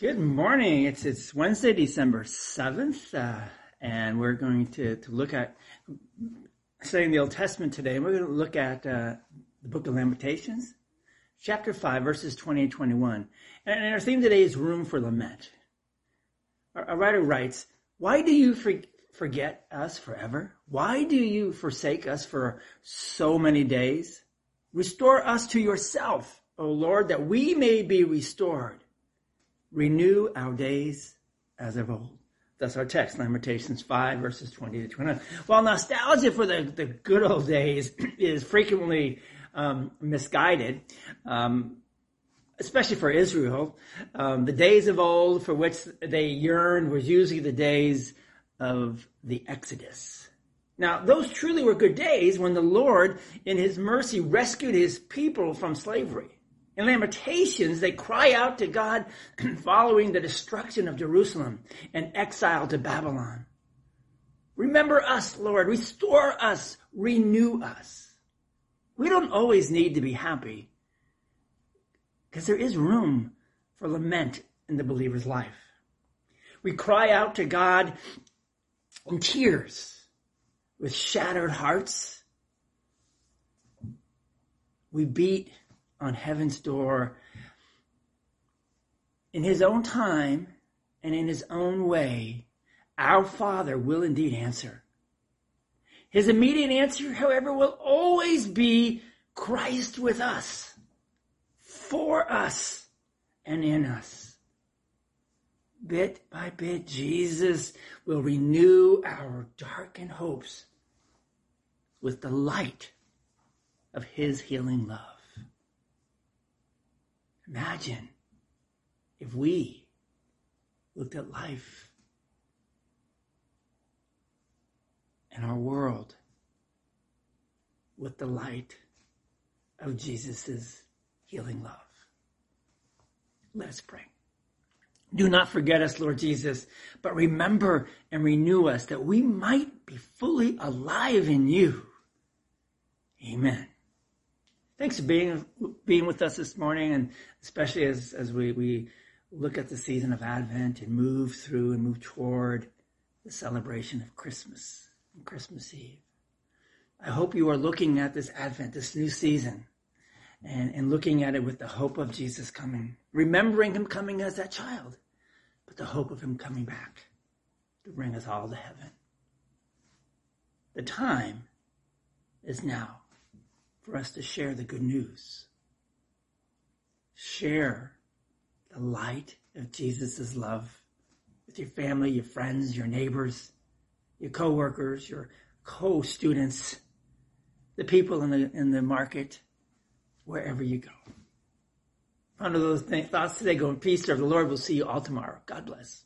Good morning. It's it's Wednesday, December seventh, uh, and we're going to, to look at studying the Old Testament today. And we're going to look at uh, the Book of Lamentations, chapter five, verses twenty and twenty one. And, our theme today is room for lament. Our, our writer writes, "Why do you for, forget us forever? Why do you forsake us for so many days? Restore us to yourself, O Lord, that we may be restored." Renew our days as of old. That's our text, Lamentations 5, verses 20 to 29. While nostalgia for the, the good old days is frequently um, misguided, um, especially for Israel, um, the days of old for which they yearned was usually the days of the Exodus. Now, those truly were good days when the Lord, in His mercy, rescued His people from slavery. In Lamentations, they cry out to God following the destruction of Jerusalem and exile to Babylon. Remember us, Lord. Restore us. Renew us. We don't always need to be happy because there is room for lament in the believer's life. We cry out to God in tears with shattered hearts. We beat on heaven's door in his own time and in his own way, our Father will indeed answer. His immediate answer, however, will always be Christ with us, for us, and in us. Bit by bit, Jesus will renew our darkened hopes with the light of his healing love. Imagine if we looked at life and our world with the light of Jesus' healing love. Let's pray. Do not forget us, Lord Jesus, but remember and renew us that we might be fully alive in you. Amen thanks for being being with us this morning, and especially as as we we look at the season of Advent and move through and move toward the celebration of Christmas and Christmas Eve. I hope you are looking at this Advent, this new season, and, and looking at it with the hope of Jesus coming, remembering him coming as that child, but the hope of him coming back to bring us all to heaven. The time is now for us to share the good news. Share the light of Jesus' love with your family, your friends, your neighbors, your coworkers, your co-students, the people in the, in the market, wherever you go. Under those th- thoughts today, go in peace. Serve the Lord. We'll see you all tomorrow. God bless.